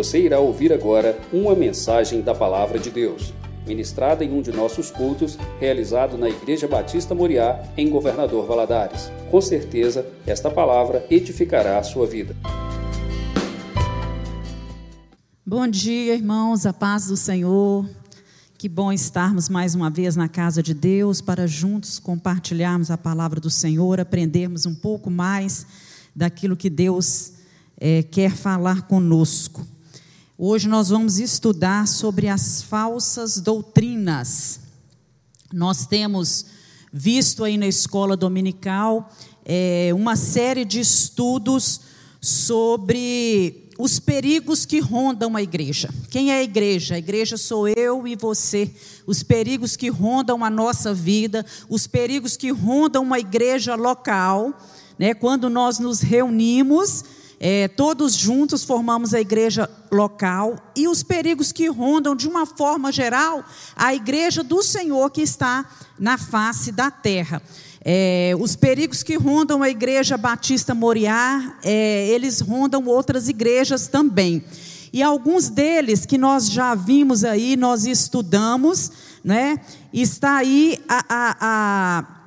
Você irá ouvir agora uma mensagem da Palavra de Deus, ministrada em um de nossos cultos, realizado na Igreja Batista Moriá, em Governador Valadares. Com certeza, esta palavra edificará a sua vida. Bom dia, irmãos, a paz do Senhor. Que bom estarmos mais uma vez na casa de Deus para juntos compartilharmos a palavra do Senhor, aprendermos um pouco mais daquilo que Deus é, quer falar conosco. Hoje nós vamos estudar sobre as falsas doutrinas. Nós temos visto aí na escola dominical é, uma série de estudos sobre os perigos que rondam a igreja. Quem é a igreja? A igreja sou eu e você. Os perigos que rondam a nossa vida, os perigos que rondam uma igreja local, né? Quando nós nos reunimos, é, todos juntos formamos a igreja local e os perigos que rondam de uma forma geral a igreja do Senhor que está na face da terra. É, os perigos que rondam a igreja Batista Moriá, é, eles rondam outras igrejas também. E alguns deles que nós já vimos aí, nós estudamos, né? Está aí a, a, a,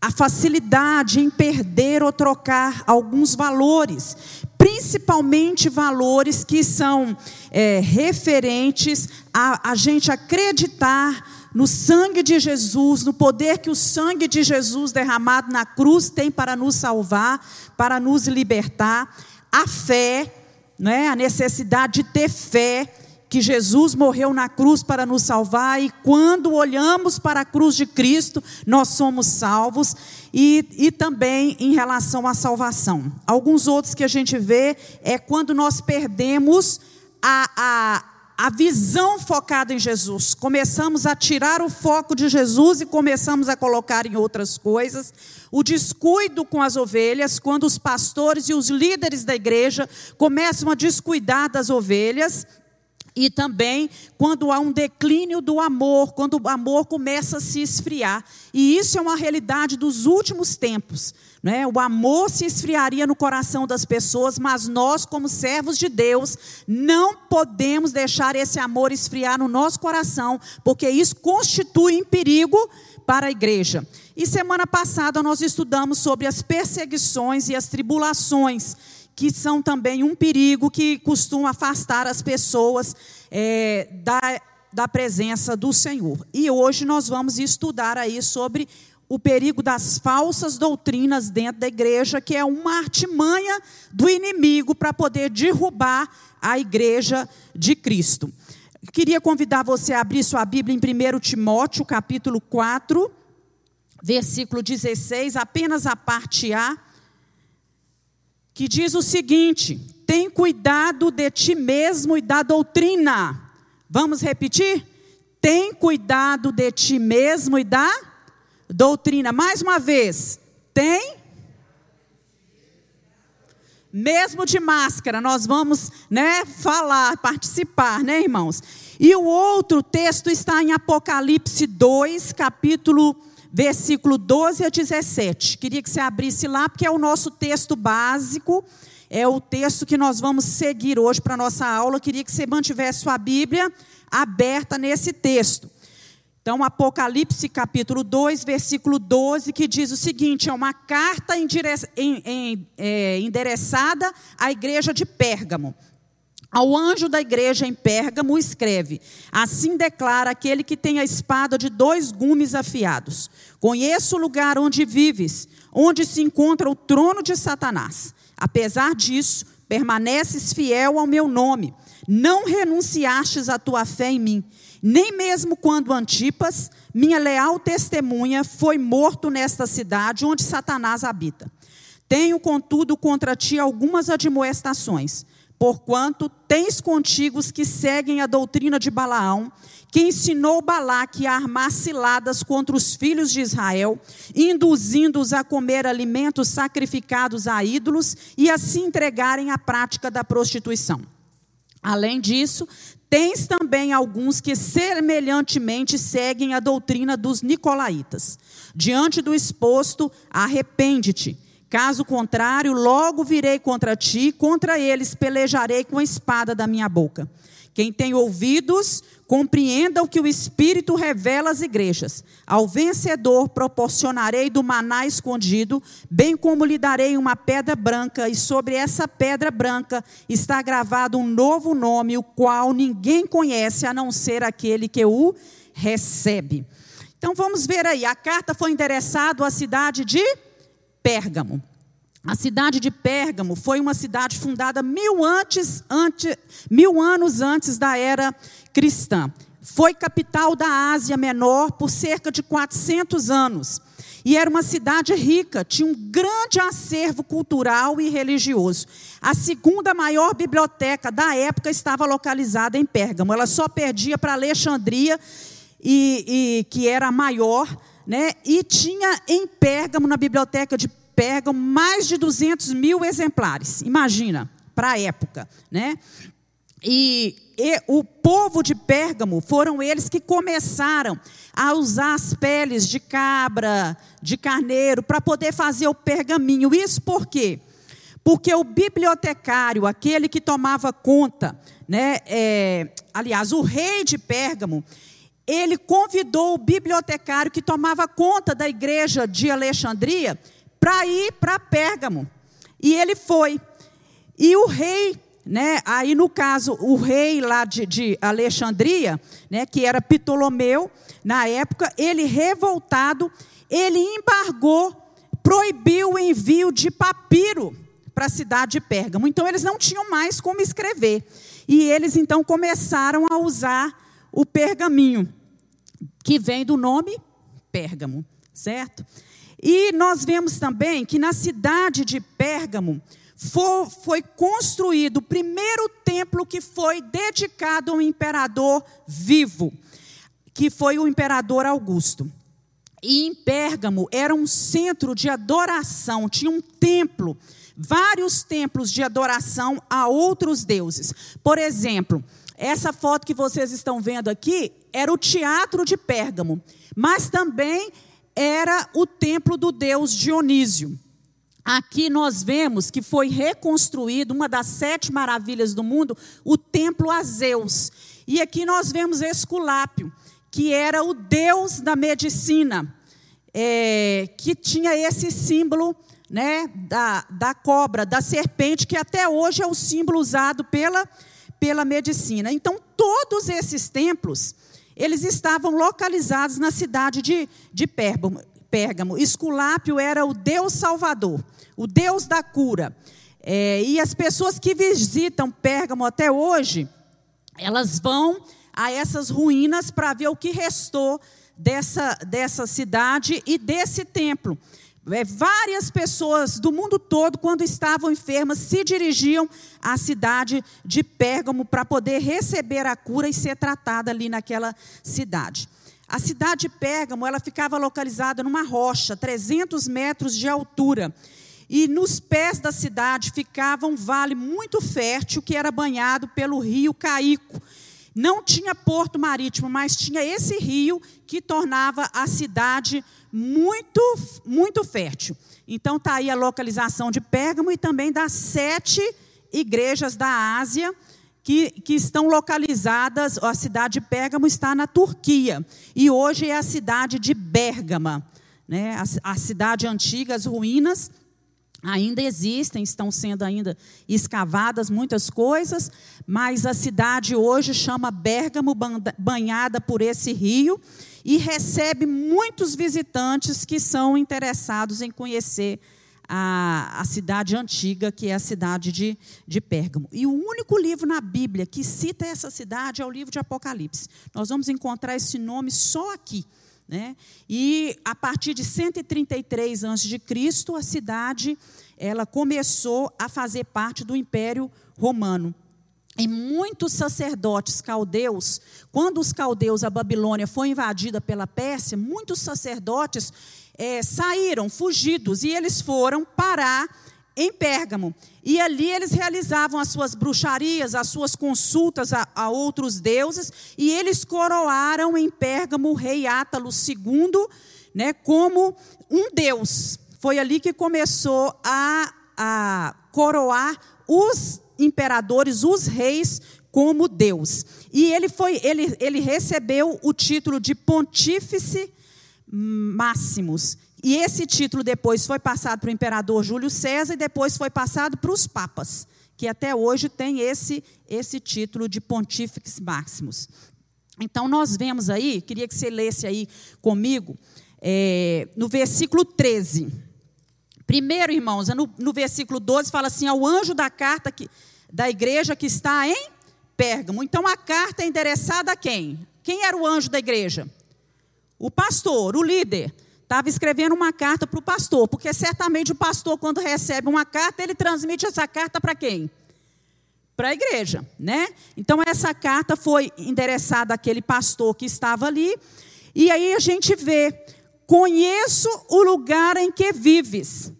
a facilidade em perder ou trocar alguns valores, principalmente valores que são é, referentes a, a gente acreditar no sangue de Jesus, no poder que o sangue de Jesus derramado na cruz tem para nos salvar, para nos libertar, a fé, né, a necessidade de ter fé que Jesus morreu na cruz para nos salvar e quando olhamos para a cruz de Cristo, nós somos salvos e, e também em relação à salvação. Alguns outros que a gente vê é quando nós perdemos a, a a visão focada em Jesus. Começamos a tirar o foco de Jesus e começamos a colocar em outras coisas. O descuido com as ovelhas, quando os pastores e os líderes da igreja começam a descuidar das ovelhas. E também quando há um declínio do amor, quando o amor começa a se esfriar. E isso é uma realidade dos últimos tempos. Né? O amor se esfriaria no coração das pessoas, mas nós, como servos de Deus, não podemos deixar esse amor esfriar no nosso coração, porque isso constitui um perigo para a igreja. E semana passada nós estudamos sobre as perseguições e as tribulações, que são também um perigo que costuma afastar as pessoas é, da, da presença do Senhor. E hoje nós vamos estudar aí sobre o perigo das falsas doutrinas dentro da igreja, que é uma artimanha do inimigo para poder derrubar a igreja de Cristo. Queria convidar você a abrir sua Bíblia em 1 Timóteo, capítulo 4, versículo 16, apenas a parte A, que diz o seguinte: tem cuidado de ti mesmo e da doutrina. Vamos repetir? Tem cuidado de ti mesmo e da doutrina. Mais uma vez, tem? Mesmo de máscara, nós vamos, né, falar, participar, né, irmãos? E o outro texto está em Apocalipse 2, capítulo versículo 12 a 17. Queria que você abrisse lá, porque é o nosso texto básico, é o texto que nós vamos seguir hoje para a nossa aula. Queria que você mantivesse sua Bíblia aberta nesse texto. Então, Apocalipse capítulo 2, versículo 12, que diz o seguinte: é uma carta é, endereçada à igreja de Pérgamo. Ao anjo da igreja em Pérgamo escreve: Assim declara aquele que tem a espada de dois gumes afiados: Conheço o lugar onde vives, onde se encontra o trono de Satanás. Apesar disso, permaneces fiel ao meu nome. Não renunciastes à tua fé em mim nem mesmo quando Antipas, minha leal testemunha, foi morto nesta cidade onde Satanás habita. Tenho, contudo, contra ti algumas admoestações, porquanto tens contigo os que seguem a doutrina de Balaão, que ensinou Balaque a armar ciladas contra os filhos de Israel, induzindo-os a comer alimentos sacrificados a ídolos e a se entregarem à prática da prostituição. Além disso, Tens também alguns que semelhantemente seguem a doutrina dos nicolaítas. Diante do exposto, arrepende-te, Caso contrário, logo virei contra ti, contra eles pelejarei com a espada da minha boca. Quem tem ouvidos, compreenda o que o Espírito revela às igrejas. Ao vencedor proporcionarei do maná escondido, bem como lhe darei uma pedra branca, e sobre essa pedra branca está gravado um novo nome, o qual ninguém conhece a não ser aquele que o recebe. Então vamos ver aí, a carta foi endereçada à cidade de Pérgamo. A cidade de Pérgamo foi uma cidade fundada mil, antes, mil anos antes da era cristã. Foi capital da Ásia Menor por cerca de 400 anos. E era uma cidade rica, tinha um grande acervo cultural e religioso. A segunda maior biblioteca da época estava localizada em Pérgamo. Ela só perdia para Alexandria, e, e, que era a maior, né? e tinha em Pérgamo, na biblioteca de Pérgamo, mais de 200 mil exemplares. Imagina, para a época. Né? E, e, o povo de Pérgamo foram eles que começaram a usar as peles de cabra, de carneiro, para poder fazer o pergaminho. Isso por quê? Porque o bibliotecário, aquele que tomava conta, né, é, aliás, o rei de Pérgamo, ele convidou o bibliotecário que tomava conta da igreja de Alexandria para ir para Pérgamo. E ele foi. E o rei, né, aí no caso, o rei lá de, de Alexandria, né, que era Ptolomeu, na época, ele revoltado, ele embargou, proibiu o envio de papiro para a cidade de Pérgamo. Então, eles não tinham mais como escrever. E eles então começaram a usar o pergaminho, que vem do nome Pérgamo, certo? E nós vemos também que na cidade de Pérgamo foi, construído o primeiro templo que foi dedicado ao imperador vivo, que foi o imperador Augusto. E em Pérgamo era um centro de adoração, tinha um templo, vários templos de adoração a outros deuses. Por exemplo, essa foto que vocês estão vendo aqui era o teatro de Pérgamo, mas também era o templo do deus Dionísio. Aqui nós vemos que foi reconstruído uma das sete maravilhas do mundo, o templo a Zeus. E aqui nós vemos Esculápio, que era o deus da medicina, é, que tinha esse símbolo né, da, da cobra, da serpente, que até hoje é o símbolo usado pela pela medicina. Então, todos esses templos, eles estavam localizados na cidade de, de Pérgamo. Esculápio era o Deus Salvador, o Deus da cura. É, e as pessoas que visitam Pérgamo até hoje, elas vão a essas ruínas para ver o que restou dessa, dessa cidade e desse templo. É, várias pessoas do mundo todo, quando estavam enfermas, se dirigiam à cidade de Pérgamo para poder receber a cura e ser tratada ali naquela cidade. A cidade de Pérgamo ela ficava localizada numa rocha, 300 metros de altura. E nos pés da cidade ficava um vale muito fértil que era banhado pelo rio Caico. Não tinha porto marítimo, mas tinha esse rio que tornava a cidade muito, muito fértil. Então está aí a localização de Pérgamo e também das sete igrejas da Ásia que, que estão localizadas. A cidade de Pérgamo está na Turquia e hoje é a cidade de Bérgama, né? a, a cidade antiga, as ruínas ainda existem, estão sendo ainda escavadas muitas coisas, mas a cidade hoje chama Bérgamo, banhada por esse rio, e recebe muitos visitantes que são interessados em conhecer a, a cidade antiga, que é a cidade de, de Pérgamo. E o único livro na Bíblia que cita essa cidade é o livro de Apocalipse. Nós vamos encontrar esse nome só aqui. Né? E a partir de 133 a.C., a cidade ela começou a fazer parte do Império Romano. E muitos sacerdotes caldeus, quando os caldeus, a Babilônia foi invadida pela Pérsia, muitos sacerdotes é, saíram fugidos e eles foram parar em Pérgamo. E ali eles realizavam as suas bruxarias, as suas consultas a, a outros deuses, e eles coroaram em Pérgamo o rei Átalo II né, como um deus foi ali que começou a, a coroar os imperadores, os reis, como Deus. E ele foi, ele, ele recebeu o título de Pontífice Máximos. E esse título depois foi passado para o imperador Júlio César e depois foi passado para os papas, que até hoje tem esse, esse título de Pontífice Máximos. Então nós vemos aí, queria que você lesse aí comigo, é, no versículo 13. Primeiro, irmãos, no, no versículo 12 fala assim: ao anjo da carta que, da igreja que está em Pérgamo. Então a carta é endereçada a quem? Quem era o anjo da igreja? O pastor, o líder. Estava escrevendo uma carta para o pastor, porque certamente o pastor, quando recebe uma carta, ele transmite essa carta para quem? Para a igreja, né? Então essa carta foi endereçada àquele pastor que estava ali, e aí a gente vê: conheço o lugar em que vives,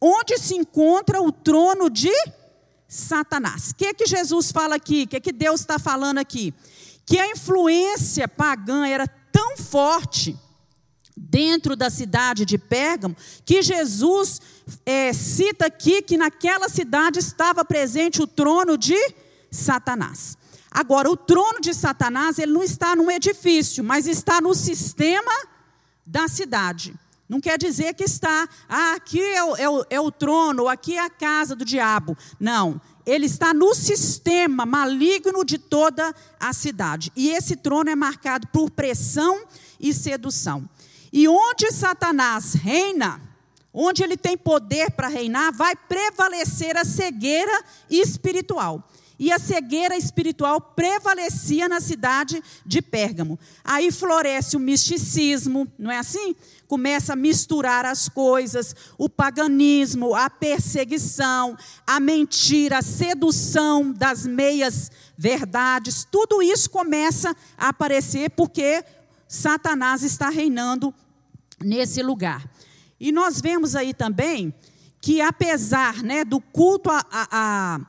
onde se encontra o trono de Satanás. O que, é que Jesus fala aqui? O que, é que Deus está falando aqui? Que a influência pagã era tão forte dentro da cidade de Pérgamo que Jesus é, cita aqui que naquela cidade estava presente o trono de Satanás. Agora, o trono de Satanás ele não está num edifício, mas está no sistema da cidade. Não quer dizer que está, ah, aqui é o, é, o, é o trono, aqui é a casa do diabo. Não, ele está no sistema maligno de toda a cidade. E esse trono é marcado por pressão e sedução. E onde Satanás reina, onde ele tem poder para reinar, vai prevalecer a cegueira espiritual e a cegueira espiritual prevalecia na cidade de Pérgamo. Aí floresce o misticismo, não é assim? Começa a misturar as coisas, o paganismo, a perseguição, a mentira, a sedução das meias verdades, tudo isso começa a aparecer porque Satanás está reinando nesse lugar. E nós vemos aí também que apesar né, do culto a, a,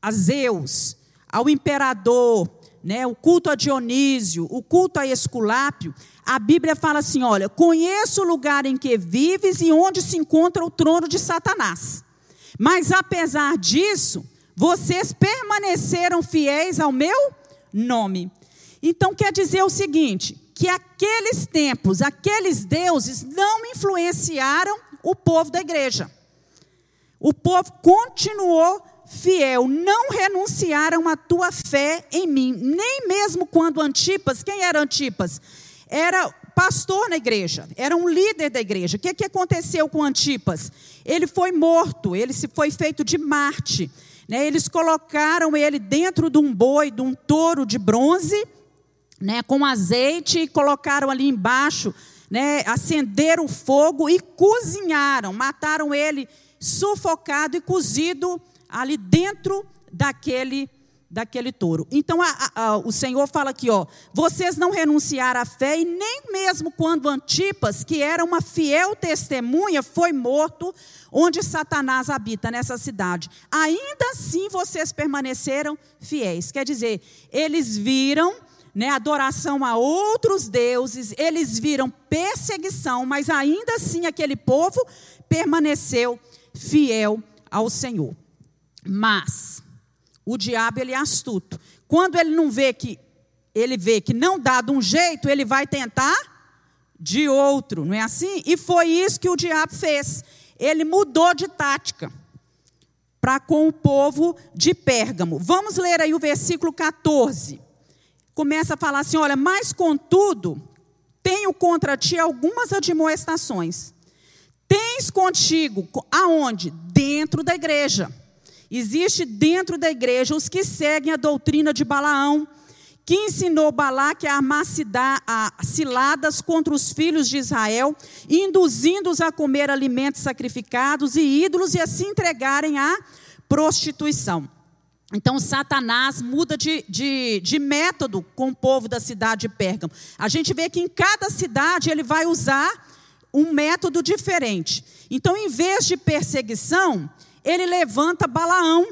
a Zeus, ao imperador, né, o culto a Dionísio, o culto a Esculápio, a Bíblia fala assim: olha, conheço o lugar em que vives e onde se encontra o trono de Satanás. Mas apesar disso, vocês permaneceram fiéis ao meu nome. Então quer dizer o seguinte: que aqueles tempos, aqueles deuses não influenciaram o povo da igreja. O povo continuou fiel, não renunciaram à tua fé em mim, nem mesmo quando Antipas, quem era Antipas? Era pastor na igreja, era um líder da igreja. O que, que aconteceu com Antipas? Ele foi morto, ele se foi feito de Marte. Né? Eles colocaram ele dentro de um boi, de um touro de bronze, né, com azeite, e colocaram ali embaixo, né, acenderam o fogo e cozinharam, mataram ele sufocado e cozido ali dentro daquele daquele touro. Então a, a, o Senhor fala aqui, ó, vocês não renunciaram à fé e nem mesmo quando Antipas, que era uma fiel testemunha, foi morto, onde Satanás habita nessa cidade. Ainda assim vocês permaneceram fiéis. Quer dizer, eles viram né, adoração a outros deuses, eles viram perseguição, mas ainda assim aquele povo permaneceu fiel ao Senhor. Mas o diabo ele é astuto. Quando ele não vê que ele vê que não dá de um jeito, ele vai tentar de outro, não é assim? E foi isso que o diabo fez. Ele mudou de tática para com o povo de Pérgamo. Vamos ler aí o versículo 14. Começa a falar assim: olha, mas contudo, tenho contra ti algumas admoestações. Tens contigo, aonde? Dentro da igreja Existe dentro da igreja os que seguem a doutrina de Balaão, que ensinou Balaque a armar ciladas contra os filhos de Israel, induzindo-os a comer alimentos sacrificados e ídolos e a se entregarem à prostituição. Então, Satanás muda de, de, de, método com o povo da cidade de Pérgamo. A gente vê que em cada cidade ele vai usar um método diferente. Então, em vez de perseguição, ele levanta Balaão.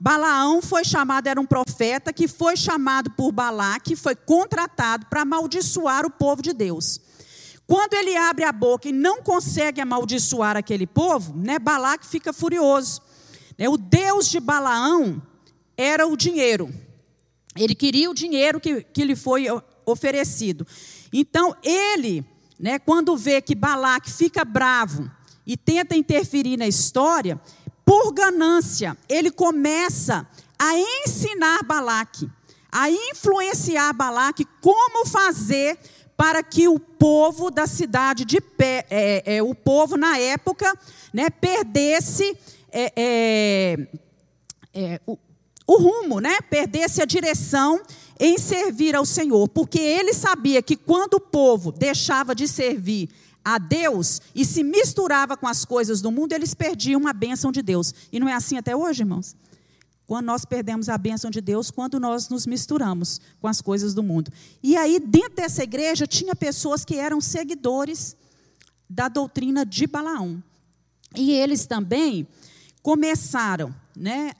Balaão foi chamado, era um profeta que foi chamado por Balaque, foi contratado para amaldiçoar o povo de Deus. Quando ele abre a boca e não consegue amaldiçoar aquele povo, né, Balaque fica furioso. É, o Deus de Balaão era o dinheiro. Ele queria o dinheiro que, que lhe foi oferecido. Então, ele, né, quando vê que Balaque fica bravo e tenta interferir na história, por ganância, ele começa a ensinar Balaque, a influenciar Balaque como fazer para que o povo da cidade de pé, é, é, o povo na época, né, perdesse é, é, é, o, o rumo, né, perdesse a direção em servir ao Senhor, porque ele sabia que quando o povo deixava de servir a Deus e se misturava com as coisas do mundo, eles perdiam a bênção de Deus. E não é assim até hoje, irmãos? Quando nós perdemos a bênção de Deus, quando nós nos misturamos com as coisas do mundo. E aí, dentro dessa igreja, tinha pessoas que eram seguidores da doutrina de Balaão. E eles também começaram né,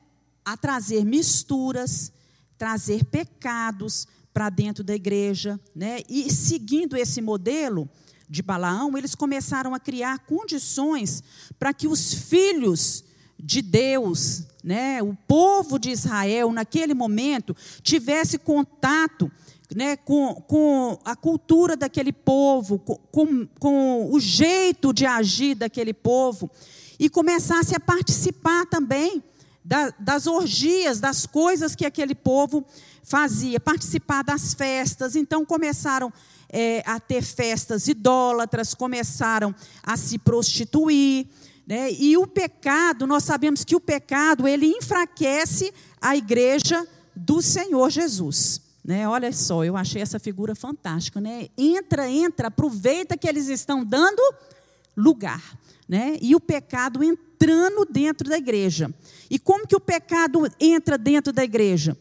a trazer misturas, trazer pecados para dentro da igreja. Né, e seguindo esse modelo, de Balaão, eles começaram a criar condições para que os filhos de Deus, né, o povo de Israel, naquele momento, tivesse contato né, com, com a cultura daquele povo, com, com o jeito de agir daquele povo, e começasse a participar também da, das orgias, das coisas que aquele povo fazia, participar das festas. Então começaram é, a ter festas idólatras, começaram a se prostituir. Né? E o pecado, nós sabemos que o pecado, ele enfraquece a igreja do Senhor Jesus. Né? Olha só, eu achei essa figura fantástica. Né? Entra, entra, aproveita que eles estão dando lugar. Né? E o pecado entrando dentro da igreja. E como que o pecado entra dentro da igreja?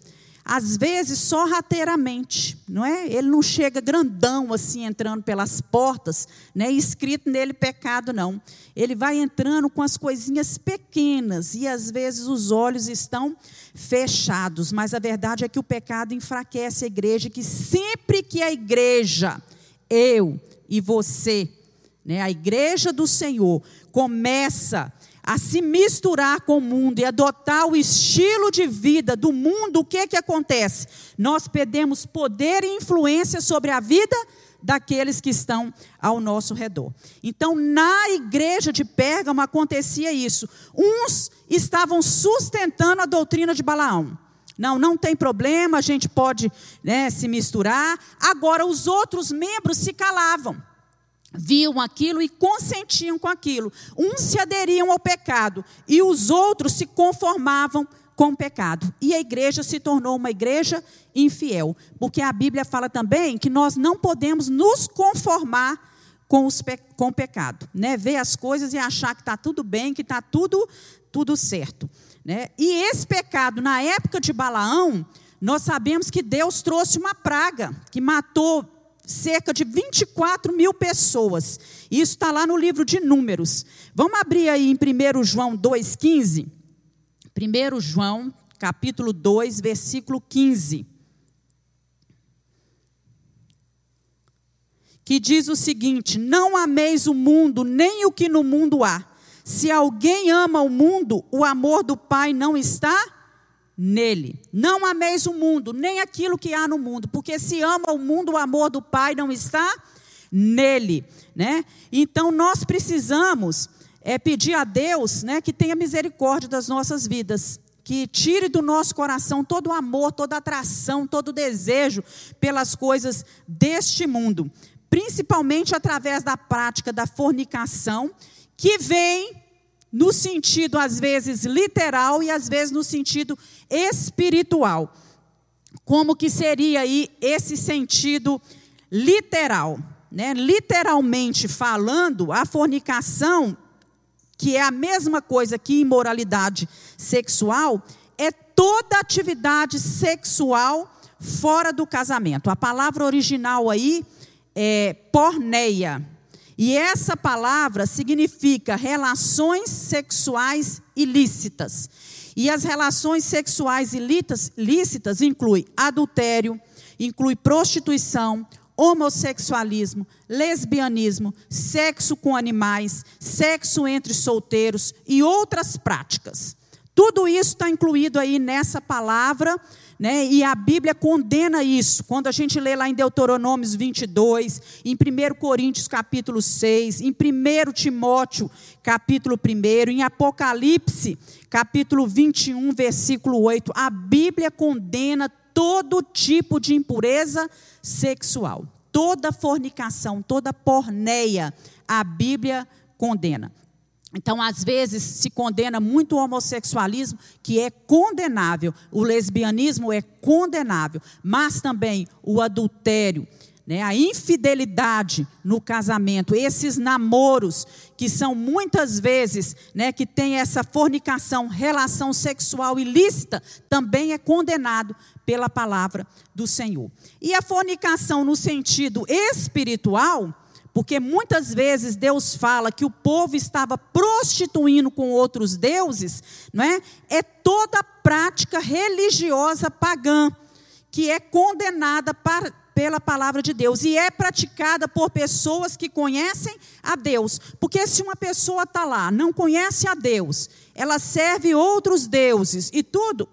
às vezes sorrateiramente, não é? Ele não chega grandão assim entrando pelas portas, né? Escrito nele pecado não. Ele vai entrando com as coisinhas pequenas e às vezes os olhos estão fechados, mas a verdade é que o pecado enfraquece a igreja, que sempre que a igreja, eu e você, né, a igreja do Senhor começa a se misturar com o mundo e adotar o estilo de vida do mundo, o que que acontece? Nós perdemos poder e influência sobre a vida daqueles que estão ao nosso redor. Então, na igreja de Pérgamo acontecia isso. Uns estavam sustentando a doutrina de Balaão. Não, não tem problema, a gente pode né, se misturar. Agora, os outros membros se calavam viam aquilo e consentiam com aquilo. Uns se aderiam ao pecado e os outros se conformavam com o pecado. E a igreja se tornou uma igreja infiel, porque a Bíblia fala também que nós não podemos nos conformar com, os com o pecado, né? Ver as coisas e achar que está tudo bem, que está tudo tudo certo, né? E esse pecado na época de Balaão, nós sabemos que Deus trouxe uma praga que matou cerca de 24 mil pessoas. Isso está lá no livro de Números. Vamos abrir aí em 1 João 2,15. 1 João, capítulo 2, versículo 15. Que diz o seguinte: Não ameis o mundo, nem o que no mundo há. Se alguém ama o mundo, o amor do Pai não está nele. Não ameis o mundo, nem aquilo que há no mundo, porque se ama o mundo, o amor do Pai não está nele, né? Então nós precisamos é, pedir a Deus, né, que tenha misericórdia das nossas vidas, que tire do nosso coração todo o amor, toda a atração, todo o desejo pelas coisas deste mundo, principalmente através da prática da fornicação, que vem no sentido às vezes literal e às vezes no sentido espiritual. Como que seria aí esse sentido literal? Né? Literalmente falando, a fornicação, que é a mesma coisa que imoralidade sexual, é toda atividade sexual fora do casamento. A palavra original aí é porneia. E essa palavra significa relações sexuais ilícitas. E as relações sexuais ilícitas, ilícitas inclui adultério, inclui prostituição, homossexualismo, lesbianismo, sexo com animais, sexo entre solteiros e outras práticas. Tudo isso está incluído aí nessa palavra, né? E a Bíblia condena isso. Quando a gente lê lá em Deuteronômios 22, em 1 Coríntios capítulo 6, em 1 Timóteo capítulo 1, em Apocalipse capítulo 21, versículo 8, a Bíblia condena todo tipo de impureza sexual. Toda fornicação, toda porneia, a Bíblia condena. Então, às vezes, se condena muito o homossexualismo, que é condenável, o lesbianismo é condenável, mas também o adultério, né, a infidelidade no casamento, esses namoros que são muitas vezes, né, que tem essa fornicação, relação sexual ilícita, também é condenado pela palavra do Senhor. E a fornicação no sentido espiritual, porque muitas vezes Deus fala que o povo estava prostituindo com outros deuses, não é? É toda prática religiosa pagã que é condenada para pela palavra de Deus e é praticada por pessoas que conhecem a Deus. Porque se uma pessoa está lá, não conhece a Deus, ela serve outros deuses e tudo,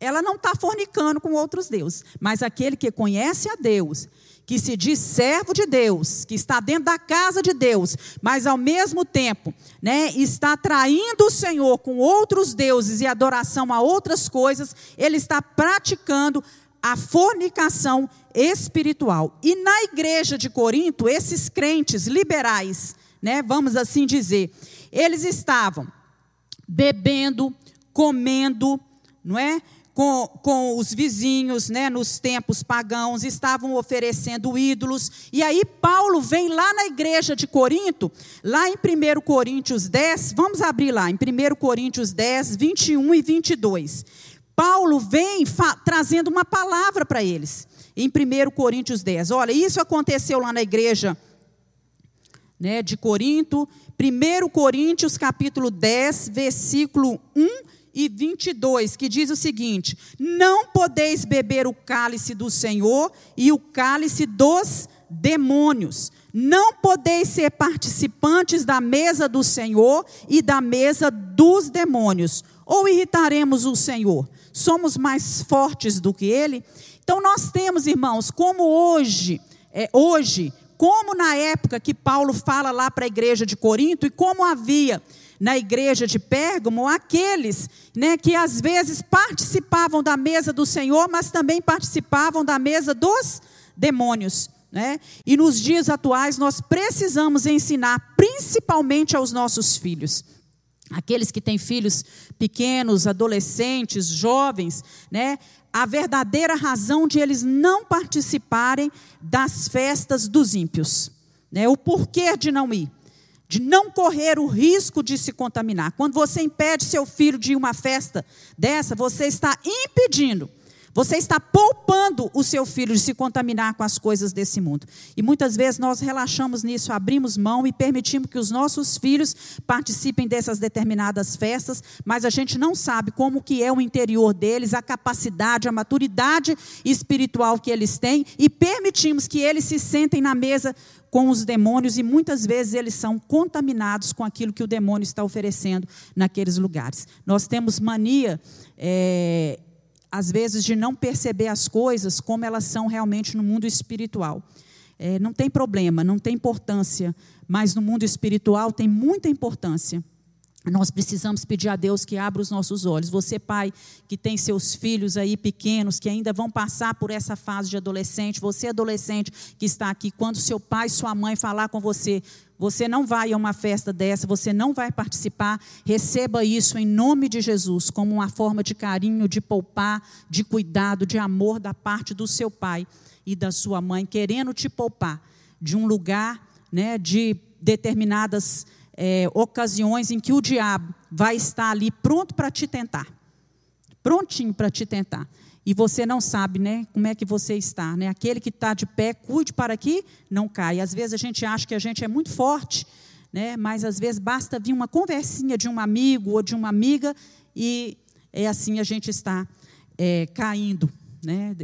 ela não está fornicando com outros deuses. Mas aquele que conhece a Deus, que se diz servo de Deus, que está dentro da casa de Deus, mas ao mesmo tempo, né, está traindo o Senhor com outros deuses e adoração a outras coisas, ele está praticando a fornicação espiritual. E na igreja de Corinto, esses crentes liberais, né, vamos assim dizer, eles estavam bebendo, comendo, não é? Com, com os vizinhos, né, nos tempos pagãos, estavam oferecendo ídolos. E aí Paulo vem lá na igreja de Corinto, lá em 1 Coríntios 10, vamos abrir lá, em 1 Coríntios 10, 21 e 22. Paulo vem trazendo uma palavra para eles, em 1 Coríntios 10. Olha, isso aconteceu lá na igreja né, de Corinto, 1 Coríntios capítulo 10, versículo 1 e 22, que diz o seguinte: Não podeis beber o cálice do Senhor e o cálice dos demônios. Não podeis ser participantes da mesa do Senhor e da mesa dos demônios. Ou irritaremos o Senhor? somos mais fortes do que ele. Então nós temos, irmãos, como hoje, é, hoje, como na época que Paulo fala lá para a igreja de Corinto e como havia na igreja de Pérgamo aqueles né, que às vezes participavam da mesa do Senhor, mas também participavam da mesa dos demônios. Né? E nos dias atuais nós precisamos ensinar, principalmente aos nossos filhos, aqueles que têm filhos pequenos, adolescentes, jovens, né? A verdadeira razão de eles não participarem das festas dos ímpios, né? O porquê de não ir, de não correr o risco de se contaminar. Quando você impede seu filho de ir uma festa dessa, você está impedindo você está poupando o seu filho de se contaminar com as coisas desse mundo. E muitas vezes nós relaxamos nisso, abrimos mão e permitimos que os nossos filhos participem dessas determinadas festas, mas a gente não sabe como que é o interior deles, a capacidade, a maturidade espiritual que eles têm e permitimos que eles se sentem na mesa com os demônios e muitas vezes eles são contaminados com aquilo que o demônio está oferecendo naqueles lugares. Nós temos mania é, às vezes, de não perceber as coisas como elas são realmente no mundo espiritual. É, não tem problema, não tem importância, mas no mundo espiritual tem muita importância. Nós precisamos pedir a Deus que abra os nossos olhos. Você, pai, que tem seus filhos aí pequenos, que ainda vão passar por essa fase de adolescente, você, adolescente, que está aqui, quando seu pai sua mãe falar com você, você não vai a uma festa dessa, você não vai participar. Receba isso em nome de Jesus, como uma forma de carinho, de poupar, de cuidado, de amor da parte do seu pai e da sua mãe, querendo te poupar de um lugar, né, de determinadas é, ocasiões em que o diabo vai estar ali pronto para te tentar, prontinho para te tentar e você não sabe, né, como é que você está, né? Aquele que está de pé, cuide para que não caia. Às vezes a gente acha que a gente é muito forte, né? Mas às vezes basta vir uma conversinha de um amigo ou de uma amiga e é assim a gente está é, caindo, né,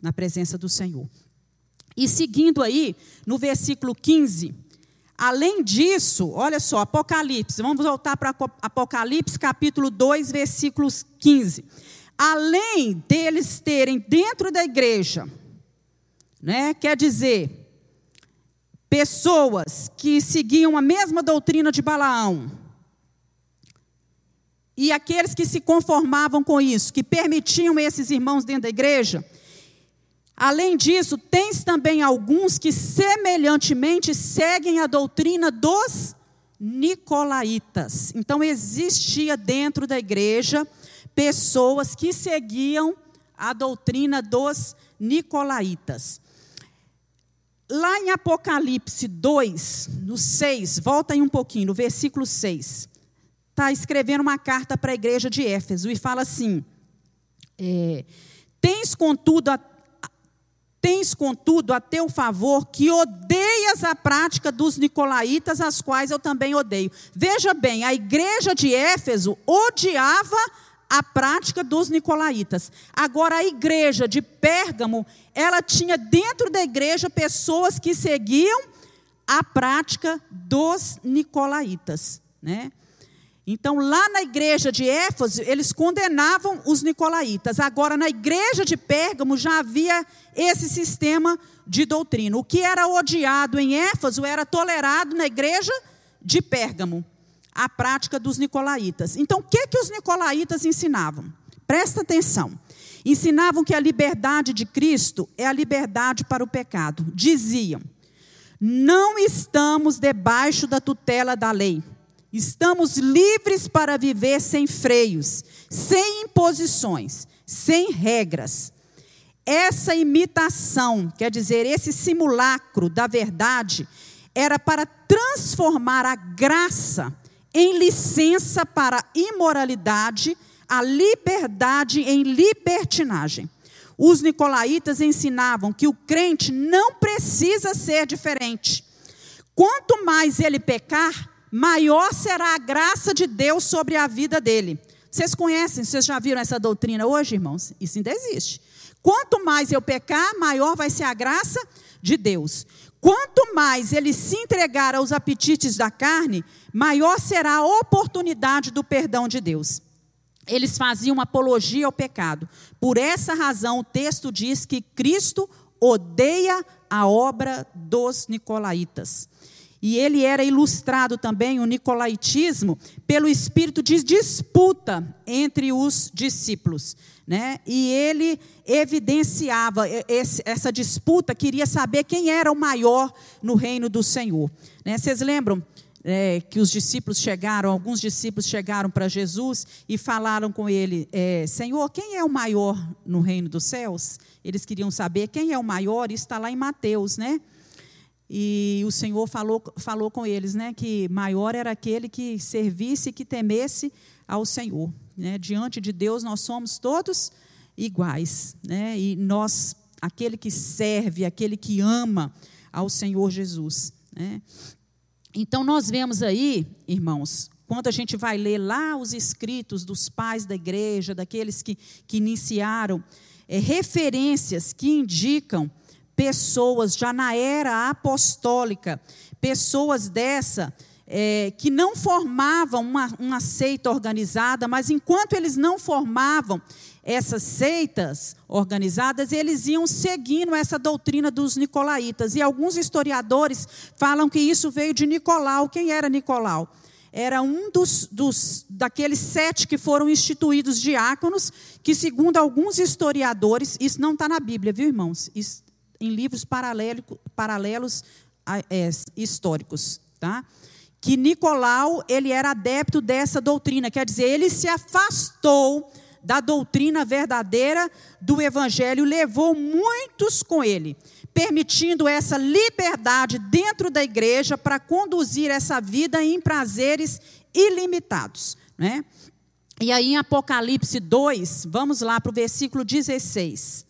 na presença do Senhor. E seguindo aí, no versículo 15, além disso, olha só, Apocalipse, vamos voltar para Apocalipse, capítulo 2, versículos 15. Além deles terem dentro da igreja, né, quer dizer, pessoas que seguiam a mesma doutrina de Balaão, e aqueles que se conformavam com isso, que permitiam esses irmãos dentro da igreja, Além disso, tens também alguns que semelhantemente seguem a doutrina dos nicolaítas. Então existia dentro da igreja pessoas que seguiam a doutrina dos nicolaítas. Lá em Apocalipse 2, no 6, volta aí um pouquinho, no versículo 6, está escrevendo uma carta para a igreja de Éfeso e fala assim: é, Tens, contudo, a Tens, contudo, a teu favor que odeias a prática dos nicolaítas, as quais eu também odeio. Veja bem, a igreja de Éfeso odiava a prática dos nicolaítas. Agora, a igreja de Pérgamo, ela tinha dentro da igreja pessoas que seguiam a prática dos nicolaítas. Né? Então, lá na igreja de Éfeso, eles condenavam os nicolaítas. Agora, na igreja de Pérgamo, já havia esse sistema de doutrina. O que era odiado em Éfeso era tolerado na igreja de Pérgamo, a prática dos nicolaítas. Então, o que, que os nicolaítas ensinavam? Presta atenção. Ensinavam que a liberdade de Cristo é a liberdade para o pecado. Diziam: não estamos debaixo da tutela da lei Estamos livres para viver sem freios, sem imposições, sem regras. Essa imitação, quer dizer, esse simulacro da verdade, era para transformar a graça em licença para a imoralidade, a liberdade em libertinagem. Os nicolaítas ensinavam que o crente não precisa ser diferente. Quanto mais ele pecar, maior será a graça de Deus sobre a vida dele. Vocês conhecem, vocês já viram essa doutrina hoje, irmãos? Isso ainda existe. Quanto mais eu pecar, maior vai ser a graça de Deus. Quanto mais ele se entregar aos apetites da carne, maior será a oportunidade do perdão de Deus. Eles faziam apologia ao pecado. Por essa razão, o texto diz que Cristo odeia a obra dos nicolaítas. E ele era ilustrado também, o nicolaitismo, pelo espírito de disputa entre os discípulos. Né? E ele evidenciava esse, essa disputa, queria saber quem era o maior no reino do Senhor. Né? Vocês lembram é, que os discípulos chegaram, alguns discípulos chegaram para Jesus e falaram com ele: é, Senhor, quem é o maior no reino dos céus? Eles queriam saber quem é o maior, isso está lá em Mateus, né? E o Senhor falou, falou com eles, né, que maior era aquele que servisse e que temesse ao Senhor. Né? Diante de Deus nós somos todos iguais, né? E nós, aquele que serve, aquele que ama ao Senhor Jesus, né? Então nós vemos aí, irmãos, quando a gente vai ler lá os escritos dos pais da igreja, daqueles que, que iniciaram, é, referências que indicam pessoas já na era apostólica, pessoas dessa é, que não formavam uma, uma seita organizada, mas enquanto eles não formavam essas seitas organizadas, eles iam seguindo essa doutrina dos nicolaítas. E alguns historiadores falam que isso veio de Nicolau. Quem era Nicolau? Era um dos, dos daqueles sete que foram instituídos diáconos, que segundo alguns historiadores, isso não está na Bíblia, viu, irmãos? Isso em livros paralelo, paralelos é, históricos, tá? Que Nicolau ele era adepto dessa doutrina, quer dizer, ele se afastou da doutrina verdadeira do Evangelho, levou muitos com ele, permitindo essa liberdade dentro da igreja para conduzir essa vida em prazeres ilimitados. Né? E aí em Apocalipse 2, vamos lá para o versículo 16.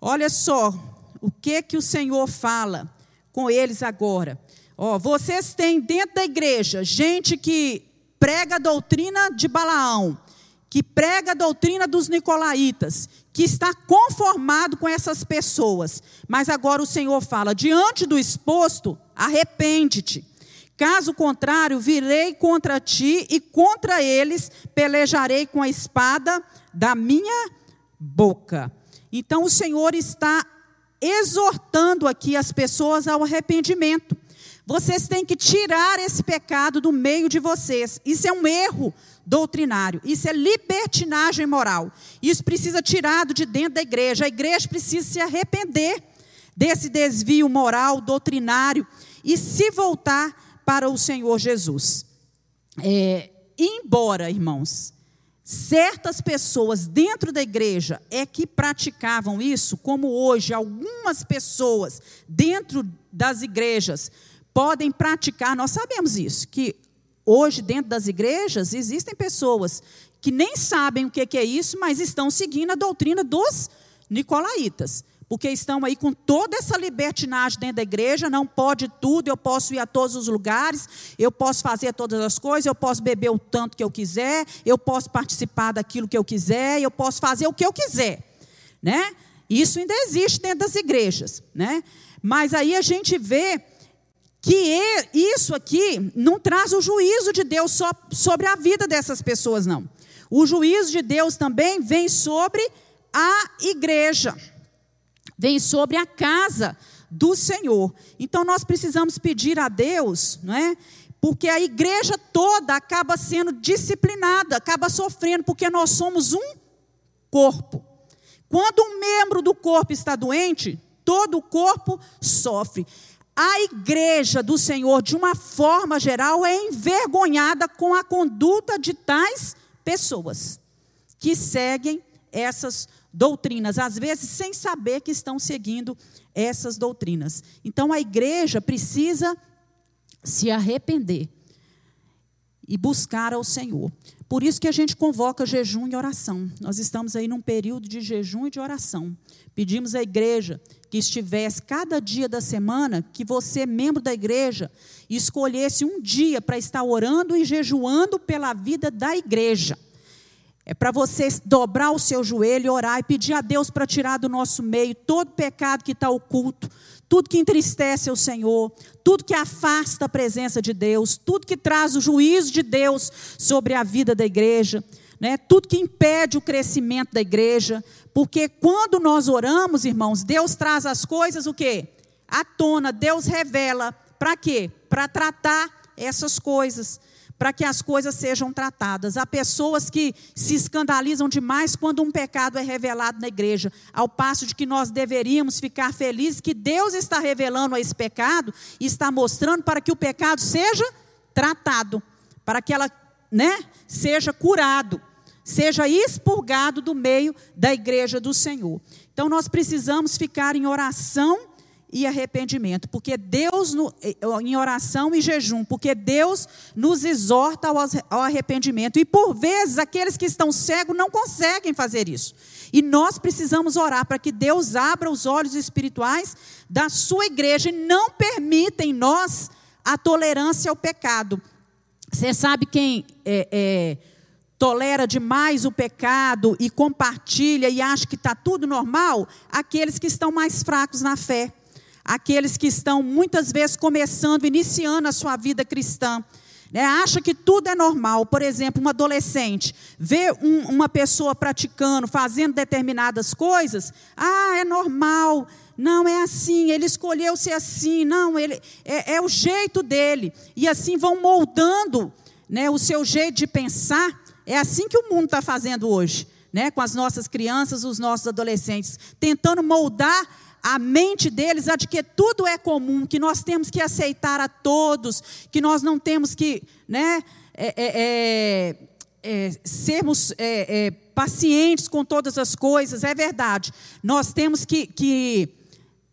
Olha só o que que o Senhor fala com eles agora? Ó, vocês têm dentro da igreja gente que prega a doutrina de Balaão, que prega a doutrina dos nicolaítas, que está conformado com essas pessoas. Mas agora o Senhor fala: diante do exposto, arrepende-te. Caso contrário, virei contra ti e contra eles pelejarei com a espada da minha boca. Então o Senhor está exortando aqui as pessoas ao arrependimento. Vocês têm que tirar esse pecado do meio de vocês. Isso é um erro doutrinário. Isso é libertinagem moral. Isso precisa tirado de dentro da igreja. A igreja precisa se arrepender desse desvio moral, doutrinário e se voltar para o Senhor Jesus. É, embora, irmãos, certas pessoas dentro da igreja é que praticavam isso, como hoje algumas pessoas dentro das igrejas podem praticar, nós sabemos isso, que hoje dentro das igrejas existem pessoas que nem sabem o que é isso, mas estão seguindo a doutrina dos nicolaítas porque estão aí com toda essa libertinagem dentro da igreja, não pode tudo, eu posso ir a todos os lugares, eu posso fazer todas as coisas, eu posso beber o tanto que eu quiser, eu posso participar daquilo que eu quiser, eu posso fazer o que eu quiser, né? Isso ainda existe dentro das igrejas, né? Mas aí a gente vê que isso aqui não traz o juízo de Deus só sobre a vida dessas pessoas, não. O juízo de Deus também vem sobre a igreja vem sobre a casa do Senhor. Então nós precisamos pedir a Deus, não é? Porque a igreja toda acaba sendo disciplinada, acaba sofrendo, porque nós somos um corpo. Quando um membro do corpo está doente, todo o corpo sofre. A igreja do Senhor, de uma forma geral, é envergonhada com a conduta de tais pessoas que seguem essas doutrinas, às vezes sem saber que estão seguindo essas doutrinas. Então a igreja precisa se arrepender e buscar ao Senhor. Por isso que a gente convoca jejum e oração. Nós estamos aí num período de jejum e de oração. Pedimos à igreja que estivesse cada dia da semana, que você, membro da igreja, escolhesse um dia para estar orando e jejuando pela vida da igreja. É para você dobrar o seu joelho, orar e pedir a Deus para tirar do nosso meio todo pecado que está oculto, tudo que entristece o Senhor, tudo que afasta a presença de Deus, tudo que traz o juízo de Deus sobre a vida da igreja, né? tudo que impede o crescimento da igreja, porque quando nós oramos, irmãos, Deus traz as coisas o quê? À tona, Deus revela. Para quê? Para tratar essas coisas para que as coisas sejam tratadas. Há pessoas que se escandalizam demais quando um pecado é revelado na igreja, ao passo de que nós deveríamos ficar felizes que Deus está revelando esse pecado e está mostrando para que o pecado seja tratado, para que ela, né, seja curado, seja expurgado do meio da igreja do Senhor. Então nós precisamos ficar em oração e arrependimento, porque Deus, eh, em oração e jejum, porque Deus nos exorta ao arrependimento. E por vezes aqueles que estão cegos não conseguem fazer isso. E nós precisamos orar para que Deus abra os olhos espirituais da sua igreja e não permita em nós a tolerância ao pecado. Você sabe quem é, é, tolera demais o pecado e compartilha e acha que está tudo normal? Aqueles que estão mais fracos na fé aqueles que estão muitas vezes começando, iniciando a sua vida cristã. Né, acha que tudo é normal. Por exemplo, um adolescente vê um, uma pessoa praticando, fazendo determinadas coisas. Ah, é normal. Não é assim. Ele escolheu ser assim. Não, ele é, é o jeito dele. E assim vão moldando né, o seu jeito de pensar. É assim que o mundo está fazendo hoje, né, com as nossas crianças, os nossos adolescentes, tentando moldar a mente deles a de que tudo é comum, que nós temos que aceitar a todos, que nós não temos que né, é, é, é, é sermos é, é, pacientes com todas as coisas. É verdade. Nós temos que, que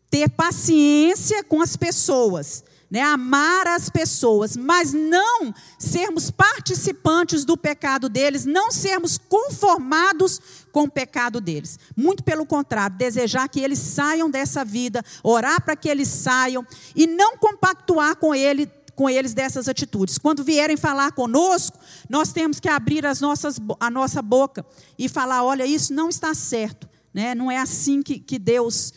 ter paciência com as pessoas né, amar as pessoas, mas não sermos participantes do pecado deles, não sermos conformados com o pecado deles. Muito pelo contrário, desejar que eles saiam dessa vida, orar para que eles saiam e não compactuar com ele com eles dessas atitudes. Quando vierem falar conosco, nós temos que abrir as nossas, a nossa boca e falar: olha, isso não está certo, né? não é assim que, que Deus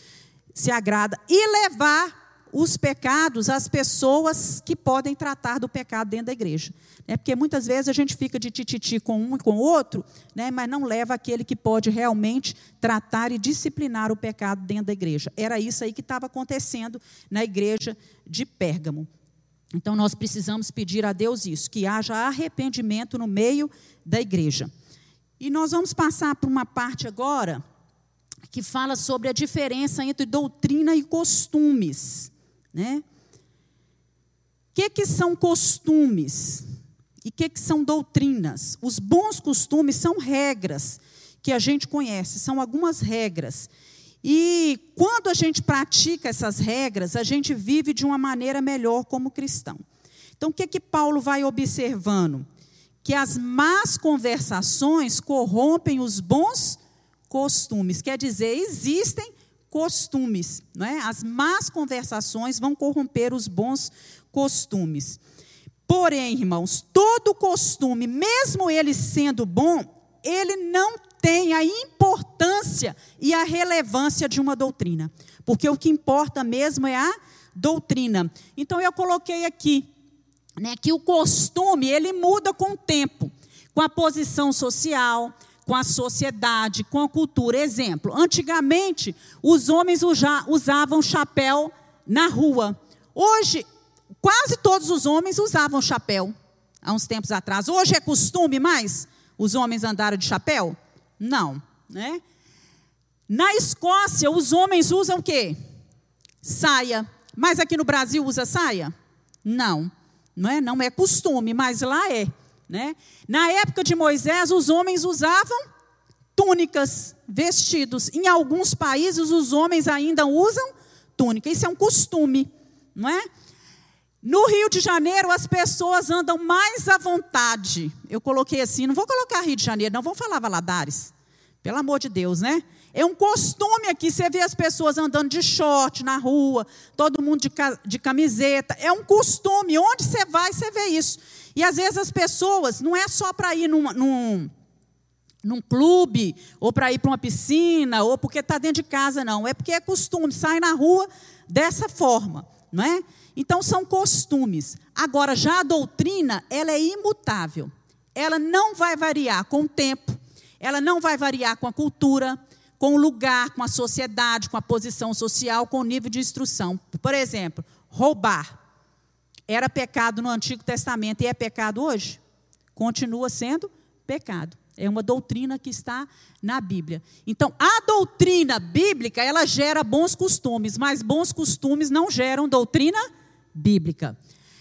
se agrada. E levar os pecados às pessoas que podem tratar do pecado dentro da igreja. É porque muitas vezes a gente fica de tititi com um e com o outro, né, mas não leva aquele que pode realmente tratar e disciplinar o pecado dentro da igreja. Era isso aí que estava acontecendo na igreja de Pérgamo. Então nós precisamos pedir a Deus isso, que haja arrependimento no meio da igreja. E nós vamos passar por uma parte agora que fala sobre a diferença entre doutrina e costumes. Né? O que, que são costumes? E o que, que são doutrinas? Os bons costumes são regras que a gente conhece, são algumas regras. E quando a gente pratica essas regras, a gente vive de uma maneira melhor como cristão. Então, o que, que Paulo vai observando? Que as más conversações corrompem os bons costumes. Quer dizer, existem costumes. Não é? As más conversações vão corromper os bons costumes. Porém, irmãos, todo costume, mesmo ele sendo bom, ele não tem a importância e a relevância de uma doutrina. Porque o que importa mesmo é a doutrina. Então eu coloquei aqui, né, que o costume, ele muda com o tempo, com a posição social, com a sociedade, com a cultura. Exemplo, antigamente os homens usavam chapéu na rua. Hoje, quase todos os homens usavam chapéu, há uns tempos atrás. Hoje é costume mais os homens andarem de chapéu? Não, né? Na Escócia, os homens usam o quê? Saia. Mas aqui no Brasil usa saia? Não. Não é, não é costume, mas lá é. Né? Na época de Moisés, os homens usavam túnicas, vestidos. Em alguns países, os homens ainda usam túnica. Isso é um costume, não é? No Rio de Janeiro, as pessoas andam mais à vontade. Eu coloquei assim, não vou colocar Rio de Janeiro, não vou falar Valadares. Pelo amor de Deus, né? É um costume aqui, você vê as pessoas andando de short na rua, todo mundo de, de camiseta. É um costume, onde você vai, você vê isso. E às vezes as pessoas, não é só para ir num, num, num clube, ou para ir para uma piscina, ou porque está dentro de casa, não. É porque é costume, sai na rua dessa forma, não é? Então são costumes. Agora, já a doutrina, ela é imutável. Ela não vai variar com o tempo, ela não vai variar com a cultura, com o lugar, com a sociedade, com a posição social, com o nível de instrução. Por exemplo, roubar. Era pecado no Antigo Testamento e é pecado hoje? Continua sendo pecado. É uma doutrina que está na Bíblia. Então, a doutrina bíblica, ela gera bons costumes, mas bons costumes não geram doutrina bíblica.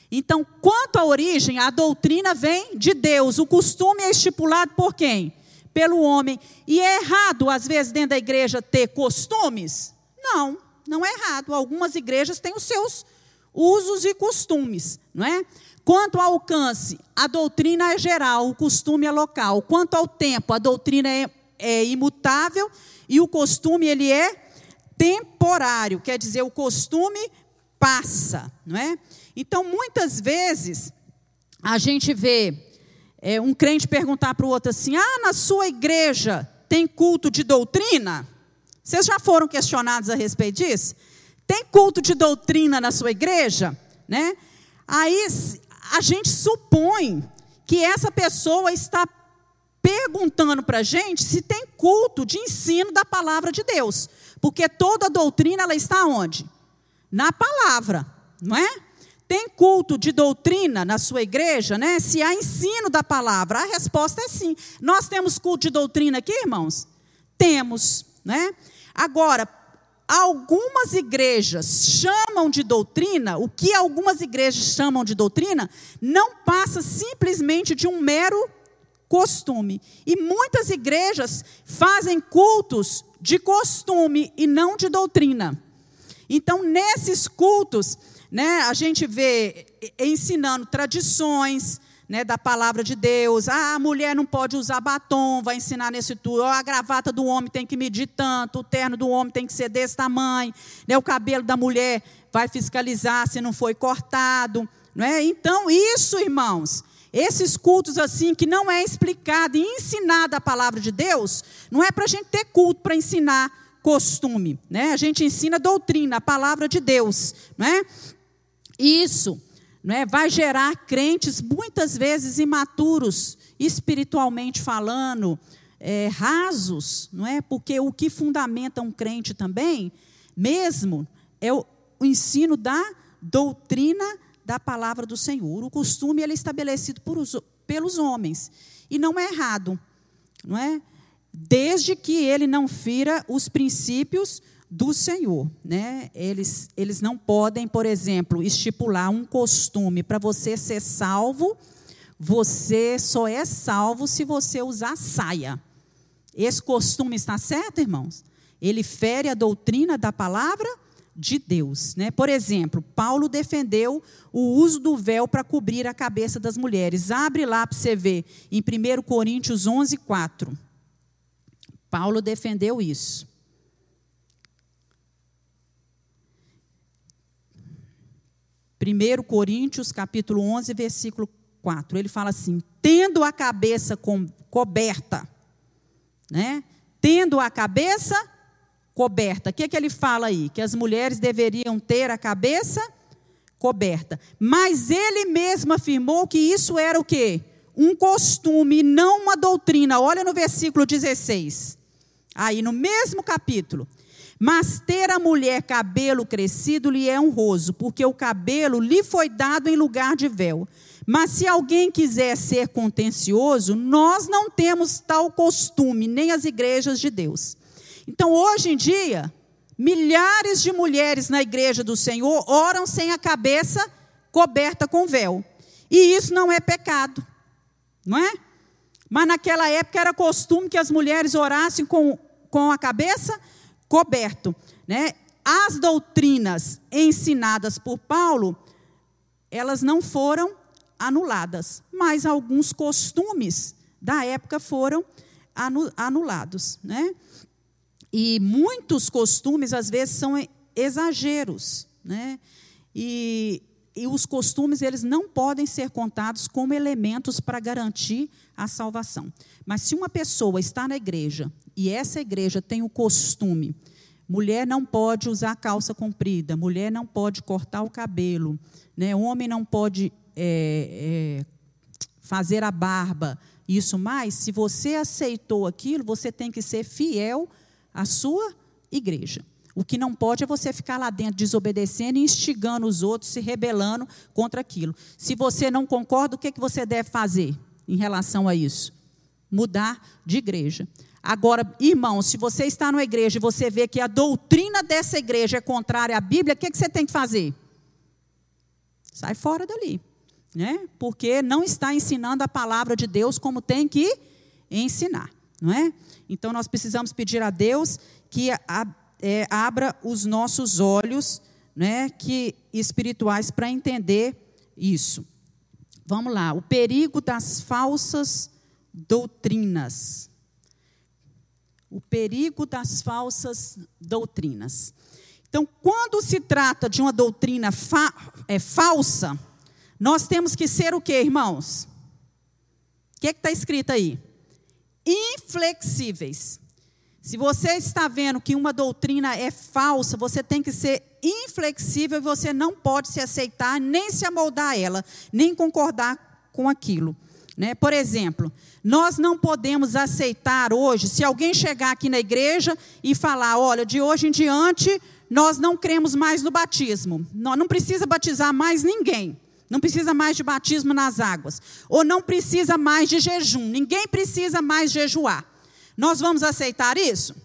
Então, quanto à origem, a doutrina vem de Deus. O costume é estipulado por quem? Pelo homem. E é errado, às vezes, dentro da igreja ter costumes? Não, não é errado. Algumas igrejas têm os seus usos e costumes, não é? Quanto ao alcance, a doutrina é geral, o costume é local. Quanto ao tempo, a doutrina é, é imutável e o costume ele é temporário, quer dizer, o costume passa, não é? Então, muitas vezes, a gente vê é, um crente perguntar para o outro assim: ah, na sua igreja tem culto de doutrina? Vocês já foram questionados a respeito disso? Tem culto de doutrina na sua igreja? Né? Aí a gente supõe que essa pessoa está perguntando para a gente se tem culto de ensino da palavra de Deus. Porque toda doutrina ela está onde? Na palavra, não é? Tem culto de doutrina na sua igreja, né? Se há ensino da palavra, a resposta é sim. Nós temos culto de doutrina aqui, irmãos? Temos, né? Agora, algumas igrejas chamam de doutrina, o que algumas igrejas chamam de doutrina, não passa simplesmente de um mero costume. E muitas igrejas fazem cultos de costume e não de doutrina. Então, nesses cultos, né, a gente vê ensinando tradições, né, da palavra de Deus. Ah, a mulher não pode usar batom, vai ensinar nesse tudo. a gravata do homem tem que medir tanto, o terno do homem tem que ser desse tamanho. Né, o cabelo da mulher vai fiscalizar se não foi cortado. Não é? Então, isso, irmãos, esses cultos assim, que não é explicado e ensinada a palavra de Deus, não é para a gente ter culto para ensinar costume, né? A gente ensina doutrina, a palavra de Deus, né? Isso, né? Vai gerar crentes muitas vezes imaturos, espiritualmente falando, é, rasos, não é? Porque o que fundamenta um crente também, mesmo, é o, o ensino da doutrina da palavra do Senhor. O costume ele é estabelecido os, pelos homens e não é errado, não é? Desde que ele não fira os princípios do Senhor, né? Eles eles não podem, por exemplo, estipular um costume para você ser salvo. Você só é salvo se você usar saia. Esse costume está certo, irmãos? Ele fere a doutrina da palavra de Deus. Né? Por exemplo, Paulo defendeu o uso do véu para cobrir a cabeça das mulheres. Abre lá para você ver, em 1 Coríntios 11, 4. Paulo defendeu isso. Primeiro Coríntios, capítulo 11, versículo 4. Ele fala assim: tendo a cabeça co coberta, né? Tendo a cabeça coberta. O que, é que ele fala aí? Que as mulheres deveriam ter a cabeça coberta. Mas ele mesmo afirmou que isso era o quê? Um costume, não uma doutrina. Olha no versículo 16. Aí no mesmo capítulo. Mas ter a mulher cabelo crescido lhe é honroso, porque o cabelo lhe foi dado em lugar de véu. Mas se alguém quiser ser contencioso, nós não temos tal costume, nem as igrejas de Deus. Então, hoje em dia, milhares de mulheres na igreja do Senhor oram sem a cabeça coberta com véu. E isso não é pecado, não é? Mas naquela época era costume que as mulheres orassem com, com a cabeça coberto, né? As doutrinas ensinadas por Paulo, elas não foram anuladas, mas alguns costumes da época foram anulados, né? E muitos costumes, às vezes, são exageros. Né? E, e os costumes, eles não podem ser contados como elementos para garantir a salvação. Mas se uma pessoa está na igreja e essa igreja tem o costume, mulher não pode usar calça comprida, mulher não pode cortar o cabelo, né? homem não pode é, é, fazer a barba, isso mais, se você aceitou aquilo, você tem que ser fiel a sua igreja. O que não pode é você ficar lá dentro desobedecendo e instigando os outros, se rebelando contra aquilo. Se você não concorda, o que, é que você deve fazer em relação a isso? Mudar de igreja. Agora, irmão, se você está numa igreja e você vê que a doutrina dessa igreja é contrária à Bíblia, o que, que você tem que fazer? Sai fora dali. Né? Porque não está ensinando a palavra de Deus como tem que ensinar. Não é? Então nós precisamos pedir a Deus que a, é, abra os nossos olhos, né, que espirituais para entender isso. Vamos lá, o perigo das falsas doutrinas. O perigo das falsas doutrinas. Então, quando se trata de uma doutrina fa é, falsa, nós temos que ser o que, irmãos? O que é está escrito aí? inflexíveis. Se você está vendo que uma doutrina é falsa, você tem que ser inflexível e você não pode se aceitar, nem se amoldar a ela, nem concordar com aquilo. Né? Por exemplo, nós não podemos aceitar hoje, se alguém chegar aqui na igreja e falar: olha, de hoje em diante nós não cremos mais no batismo, não, precisa batizar mais ninguém. Não precisa mais de batismo nas águas. Ou não precisa mais de jejum. Ninguém precisa mais jejuar. Nós vamos aceitar isso?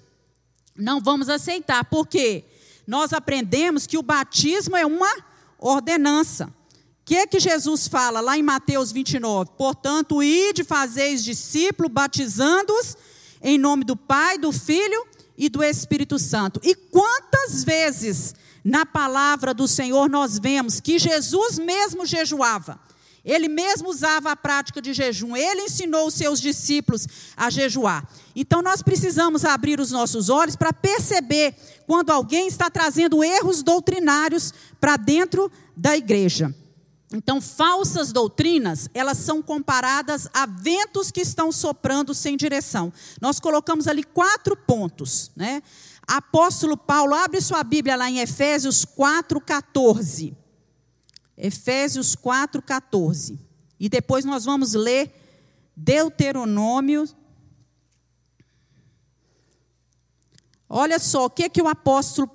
Não vamos aceitar. Por quê? Nós aprendemos que o batismo é uma ordenança. O que que Jesus fala lá em Mateus 29? Portanto, ide, fazeis discípulos, batizando-os em nome do Pai, do Filho e do Espírito Santo. E quantas vezes na palavra do Senhor nós vemos que Jesus mesmo jejuava. Ele mesmo usava a prática de jejum, ele ensinou os seus discípulos a jejuar. Então nós precisamos abrir os nossos olhos para perceber quando alguém está trazendo erros doutrinários para dentro da igreja. Então, falsas doutrinas, elas são comparadas a ventos que estão soprando sem direção. Nós colocamos ali quatro pontos, né? Apóstolo Paulo, abre sua Bíblia lá em Efésios 4:14. Efésios 4:14. E depois nós vamos ler Deuteronômio. Olha só o que que o apóstolo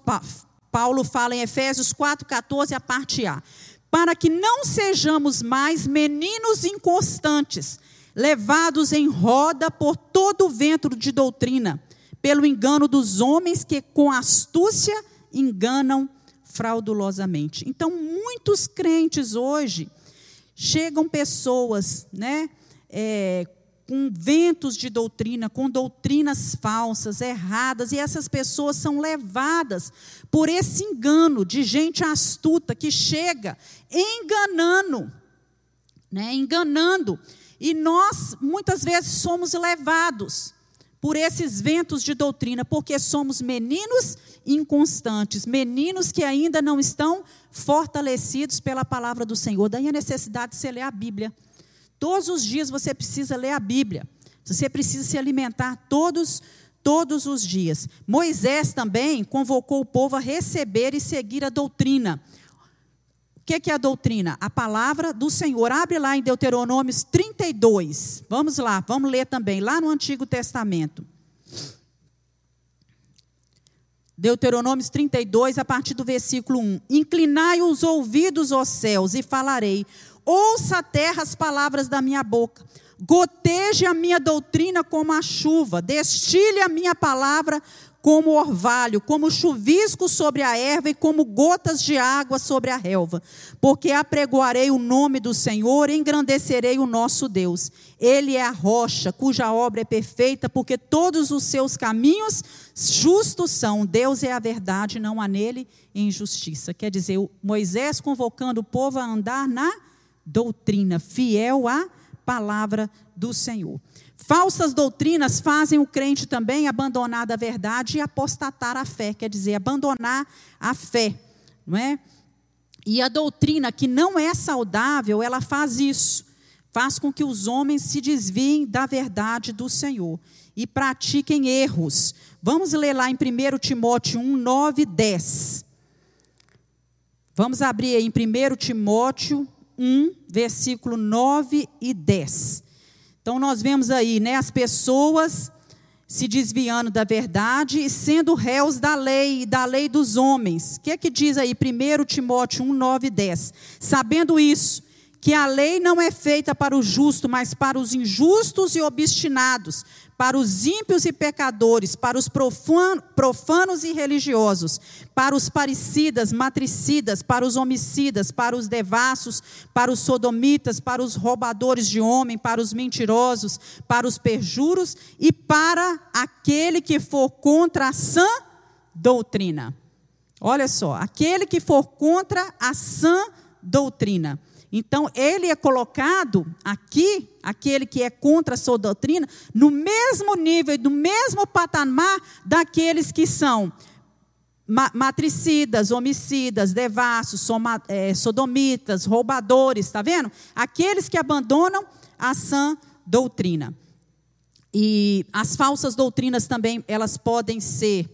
Paulo fala em Efésios 4:14, a parte A para que não sejamos mais meninos inconstantes, levados em roda por todo o vento de doutrina, pelo engano dos homens que com astúcia enganam fraudulosamente. Então, muitos crentes hoje chegam pessoas, né, é, com ventos de doutrina, com doutrinas falsas, erradas, e essas pessoas são levadas por esse engano de gente astuta que chega enganando, né, enganando. E nós muitas vezes somos levados por esses ventos de doutrina, porque somos meninos inconstantes, meninos que ainda não estão fortalecidos pela palavra do Senhor. Daí a necessidade de você ler a Bíblia. Todos os dias você precisa ler a Bíblia. Você precisa se alimentar todos todos os dias. Moisés também convocou o povo a receber e seguir a doutrina. O que é a doutrina? A palavra do Senhor. Abre lá em Deuteronômios 32. Vamos lá, vamos ler também, lá no Antigo Testamento. Deuteronômios 32, a partir do versículo 1. Inclinai os ouvidos, aos céus, e falarei. Ouça a terra as palavras da minha boca. Goteje a minha doutrina como a chuva. Destile a minha palavra como orvalho, como chuvisco sobre a erva e como gotas de água sobre a relva. Porque apregoarei o nome do Senhor, engrandecerei o nosso Deus. Ele é a rocha, cuja obra é perfeita, porque todos os seus caminhos justos são. Deus é a verdade, não há nele injustiça. Quer dizer, Moisés convocando o povo a andar na doutrina, fiel à palavra do Senhor. Falsas doutrinas fazem o crente também abandonar da verdade e apostatar a fé, quer dizer, abandonar a fé, não é? E a doutrina que não é saudável, ela faz isso, faz com que os homens se desviem da verdade do Senhor e pratiquem erros. Vamos ler lá em 1 Timóteo 1, 9 e 10. Vamos abrir aí em 1 Timóteo 1, versículo 9 e 10. Então nós vemos aí, né, as pessoas se desviando da verdade e sendo réus da lei e da lei dos homens. O que é que diz aí 1 Timóteo 1, 9 e 10? Sabendo isso, que a lei não é feita para o justo, mas para os injustos e obstinados, para os ímpios e pecadores, para os profanos e religiosos, para os parecidas, matricidas, para os homicidas, para os devassos, para os sodomitas, para os roubadores de homem, para os mentirosos, para os perjuros e para aquele que for contra a sã doutrina. Olha só, aquele que for contra a sã doutrina. Então, ele é colocado aqui, aquele que é contra a sua doutrina, no mesmo nível, no mesmo patamar daqueles que são matricidas, homicidas, devassos, soma, é, sodomitas, roubadores, está vendo? Aqueles que abandonam a sã doutrina. E as falsas doutrinas também, elas podem ser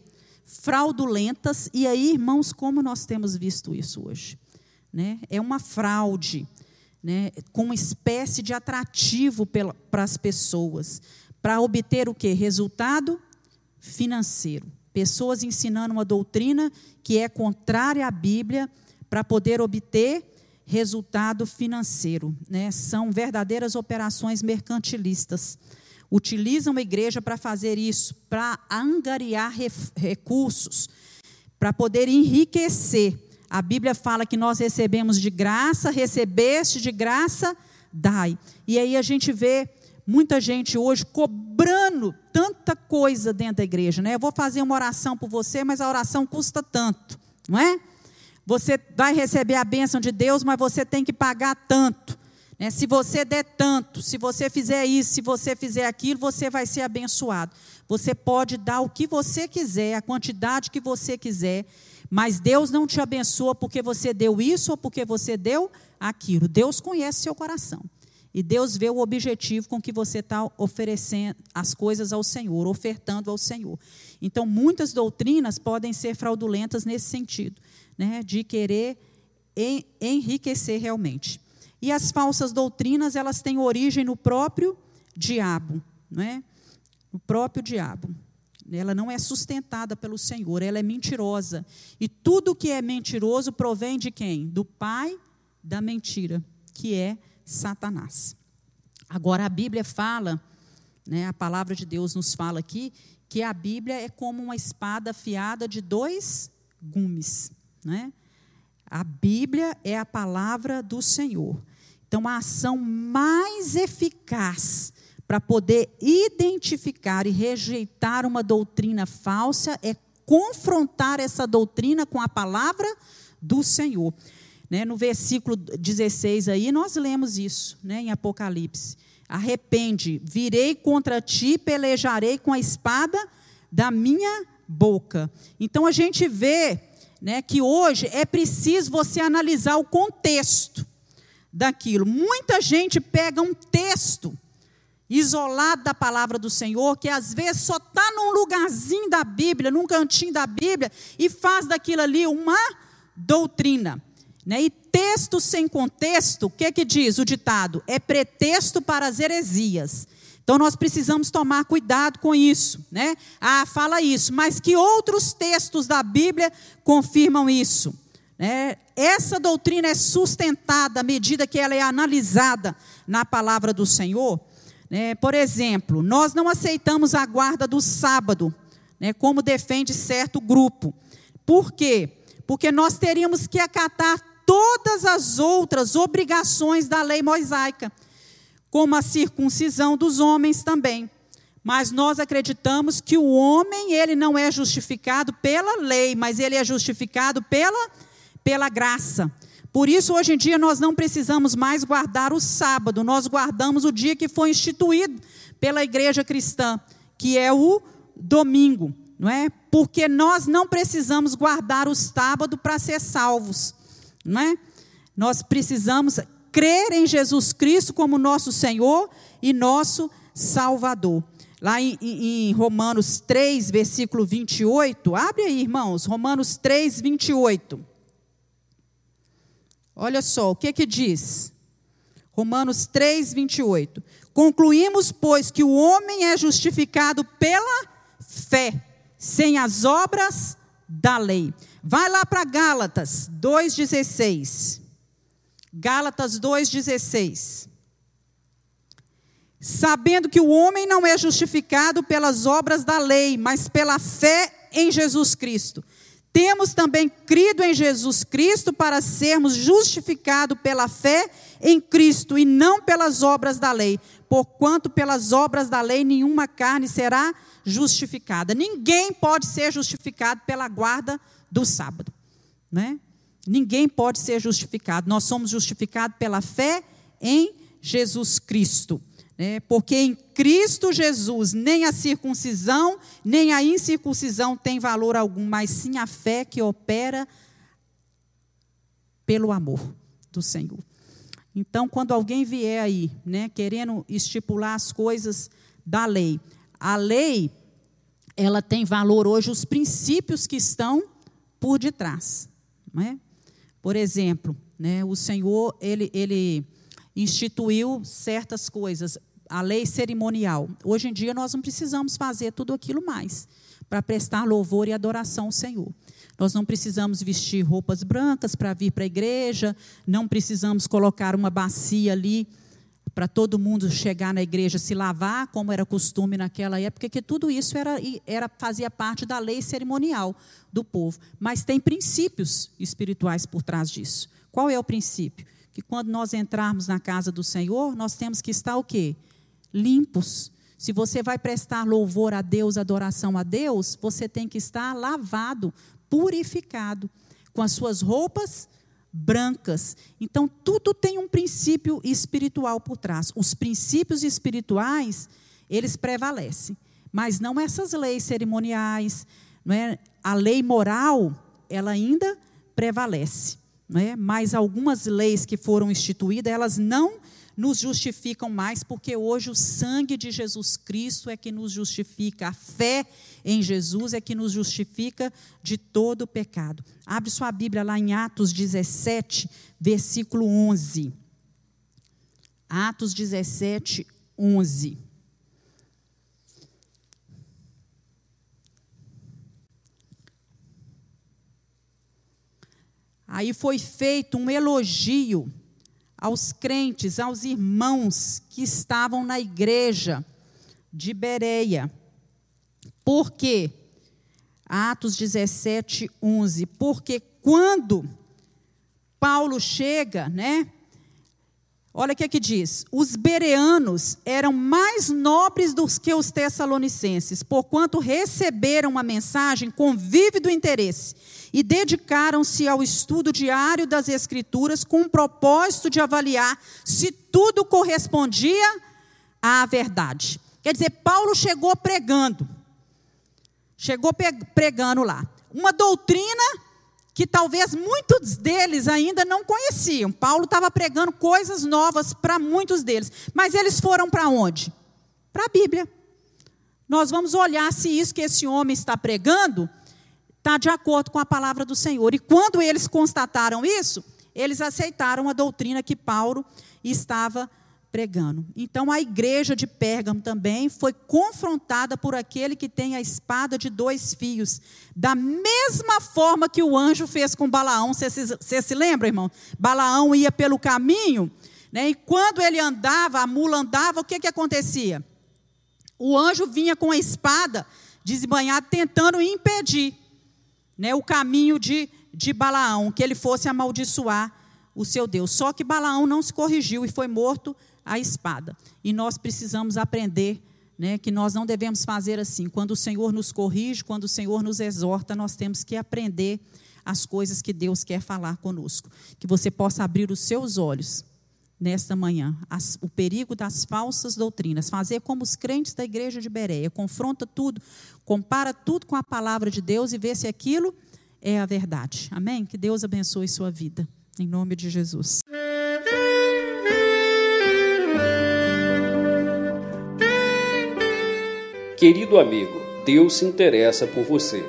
fraudulentas, e aí, irmãos, como nós temos visto isso hoje? Né? é uma fraude, né? com uma espécie de atrativo para as pessoas, para obter o que? Resultado financeiro. Pessoas ensinando uma doutrina que é contrária à Bíblia para poder obter resultado financeiro. Né? São verdadeiras operações mercantilistas. Utilizam a igreja para fazer isso, para angariar recursos, para poder enriquecer a Bíblia fala que nós recebemos de graça, recebeste de graça, dai. E aí a gente vê muita gente hoje cobrando tanta coisa dentro da igreja, né? Eu vou fazer uma oração por você, mas a oração custa tanto, não é? Você vai receber a bênção de Deus, mas você tem que pagar tanto. Né? Se você der tanto, se você fizer isso, se você fizer aquilo, você vai ser abençoado. Você pode dar o que você quiser, a quantidade que você quiser, mas Deus não te abençoa porque você deu isso ou porque você deu aquilo. Deus conhece seu coração. E Deus vê o objetivo com que você está oferecendo as coisas ao Senhor, ofertando ao Senhor. Então, muitas doutrinas podem ser fraudulentas nesse sentido, né, de querer enriquecer realmente. E as falsas doutrinas, elas têm origem no próprio diabo, não é? No próprio diabo. Ela não é sustentada pelo Senhor, ela é mentirosa. E tudo que é mentiroso provém de quem? Do pai da mentira, que é Satanás. Agora, a Bíblia fala, né, a palavra de Deus nos fala aqui, que a Bíblia é como uma espada afiada de dois gumes. Né? A Bíblia é a palavra do Senhor. Então, a ação mais eficaz para poder identificar e rejeitar uma doutrina falsa é confrontar essa doutrina com a palavra do Senhor. Né, no versículo 16 aí, nós lemos isso, né, em Apocalipse. Arrepende, virei contra ti, pelejarei com a espada da minha boca. Então a gente vê né, que hoje é preciso você analisar o contexto daquilo. Muita gente pega um texto isolado da palavra do Senhor, que às vezes só está num lugarzinho da Bíblia, num cantinho da Bíblia, e faz daquilo ali uma doutrina. Né? E texto sem contexto, o que, que diz o ditado? É pretexto para as heresias. Então nós precisamos tomar cuidado com isso, né? Ah, fala isso, mas que outros textos da Bíblia confirmam isso? Né? Essa doutrina é sustentada à medida que ela é analisada na palavra do Senhor. Né? Por exemplo, nós não aceitamos a guarda do sábado, né? como defende certo grupo. Por quê? Porque nós teríamos que acatar todas as outras obrigações da lei mosaica, como a circuncisão dos homens também. Mas nós acreditamos que o homem, ele não é justificado pela lei, mas ele é justificado pela, pela graça. Por isso, hoje em dia, nós não precisamos mais guardar o sábado, nós guardamos o dia que foi instituído pela igreja cristã, que é o domingo, não é? Porque nós não precisamos guardar o sábado para ser salvos não é? Nós precisamos crer em Jesus Cristo como nosso Senhor e nosso Salvador. Lá em, em, Romanos 3, versículo 28, abre aí, irmãos, Romanos 3, 28. Olha só, o que que diz? Romanos 3, 28. Concluímos, pois, que o homem é justificado pela fé, sem as obras da lei. Vai lá para Gálatas 2,16. Gálatas 2,16. Sabendo que o homem não é justificado pelas obras da lei, mas pela fé em Jesus Cristo. Temos também crido em Jesus Cristo para sermos justificados pela fé em Cristo e não pelas obras da lei, porquanto pelas obras da lei nenhuma carne será justificada. Ninguém pode ser justificado pela guarda do sábado. Né? Ninguém pode ser justificado. Nós somos justificados pela fé em Jesus Cristo. Né? Porque em Cristo Jesus, nem a circuncisão, nem a incircuncisão tem valor algum, mas sim a fé que opera pelo amor do Senhor. Então, quando alguém vier aí, né, querendo estipular as coisas da lei, a lei, ela tem valor hoje, os princípios que estão por detrás. Não é? Por exemplo, né, o Senhor ele, ele instituiu certas coisas, a lei cerimonial. Hoje em dia nós não precisamos fazer tudo aquilo mais para prestar louvor e adoração ao Senhor. Nós não precisamos vestir roupas brancas para vir para a igreja, não precisamos colocar uma bacia ali para todo mundo chegar na igreja se lavar, como era costume naquela época, que tudo isso era, era fazia parte da lei cerimonial do povo. Mas tem princípios espirituais por trás disso. Qual é o princípio? Que quando nós entrarmos na casa do Senhor, nós temos que estar o quê? Limpos. Se você vai prestar louvor a Deus, adoração a Deus, você tem que estar lavado, purificado, com as suas roupas brancas. Então, tudo tem um princípio espiritual por trás. Os princípios espirituais, eles prevalecem. Mas não essas leis cerimoniais. Não é? A lei moral, ela ainda prevalece. Não é? Mas algumas leis que foram instituídas, elas não nos justificam mais, porque hoje o sangue de Jesus Cristo é que nos justifica, a fé em Jesus é que nos justifica de todo o pecado. Abre sua Bíblia lá em Atos 17, versículo 11. Atos 17, 11. Aí foi feito um elogio aos crentes, aos irmãos que estavam na igreja de Bereia. Por quê? Atos 17, 11. Porque quando Paulo chega, né? Olha o que, é que diz: os bereanos eram mais nobres do que os tessalonicenses, porquanto receberam a mensagem com vívido interesse e dedicaram-se ao estudo diário das Escrituras com o propósito de avaliar se tudo correspondia à verdade. Quer dizer, Paulo chegou pregando, chegou pregando lá, uma doutrina que talvez muitos deles ainda não conheciam. Paulo estava pregando coisas novas para muitos deles, mas eles foram para onde? Para a Bíblia. Nós vamos olhar se isso que esse homem está pregando está de acordo com a palavra do Senhor. E quando eles constataram isso, eles aceitaram a doutrina que Paulo estava pregando. Então a igreja de Pérgamo também foi confrontada por aquele que tem a espada de dois fios, da mesma forma que o anjo fez com Balaão. Você se, lembra, irmão? Balaão ia pelo caminho, né, e quando ele andava, a mula andava, o que, que acontecia? O anjo vinha com a espada desbanhada, tentando impedir né, o caminho de, de Balaão, que ele fosse amaldiçoar o seu Deus. Só que Balaão não se corrigiu e foi morto à espada. E nós precisamos aprender né, que nós não devemos fazer assim. Quando o Senhor nos corrige, quando o Senhor nos exorta, nós temos que aprender as coisas que Deus quer falar conosco. Que você possa abrir os seus olhos nesta manhã, as, o perigo das falsas doutrinas, fazer como os crentes da igreja de Bereia, confronta tudo, compara tudo com a palavra de Deus e vê se aquilo é a verdade. Amém? Que Deus abençoe sua vida. Em nome de Jesus. Querido amigo, Deus se interessa por você.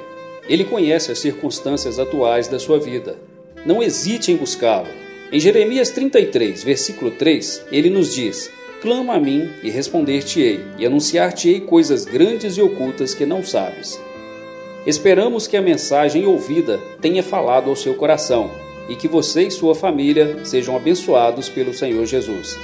Ele conhece as circunstâncias atuais da sua vida. Não hesite em buscá-lo em Jeremias 33, versículo 3, ele nos diz: Clama a mim e responder-te-ei, e anunciar-te-ei coisas grandes e ocultas que não sabes. Esperamos que a mensagem ouvida tenha falado ao seu coração e que você e sua família sejam abençoados pelo Senhor Jesus.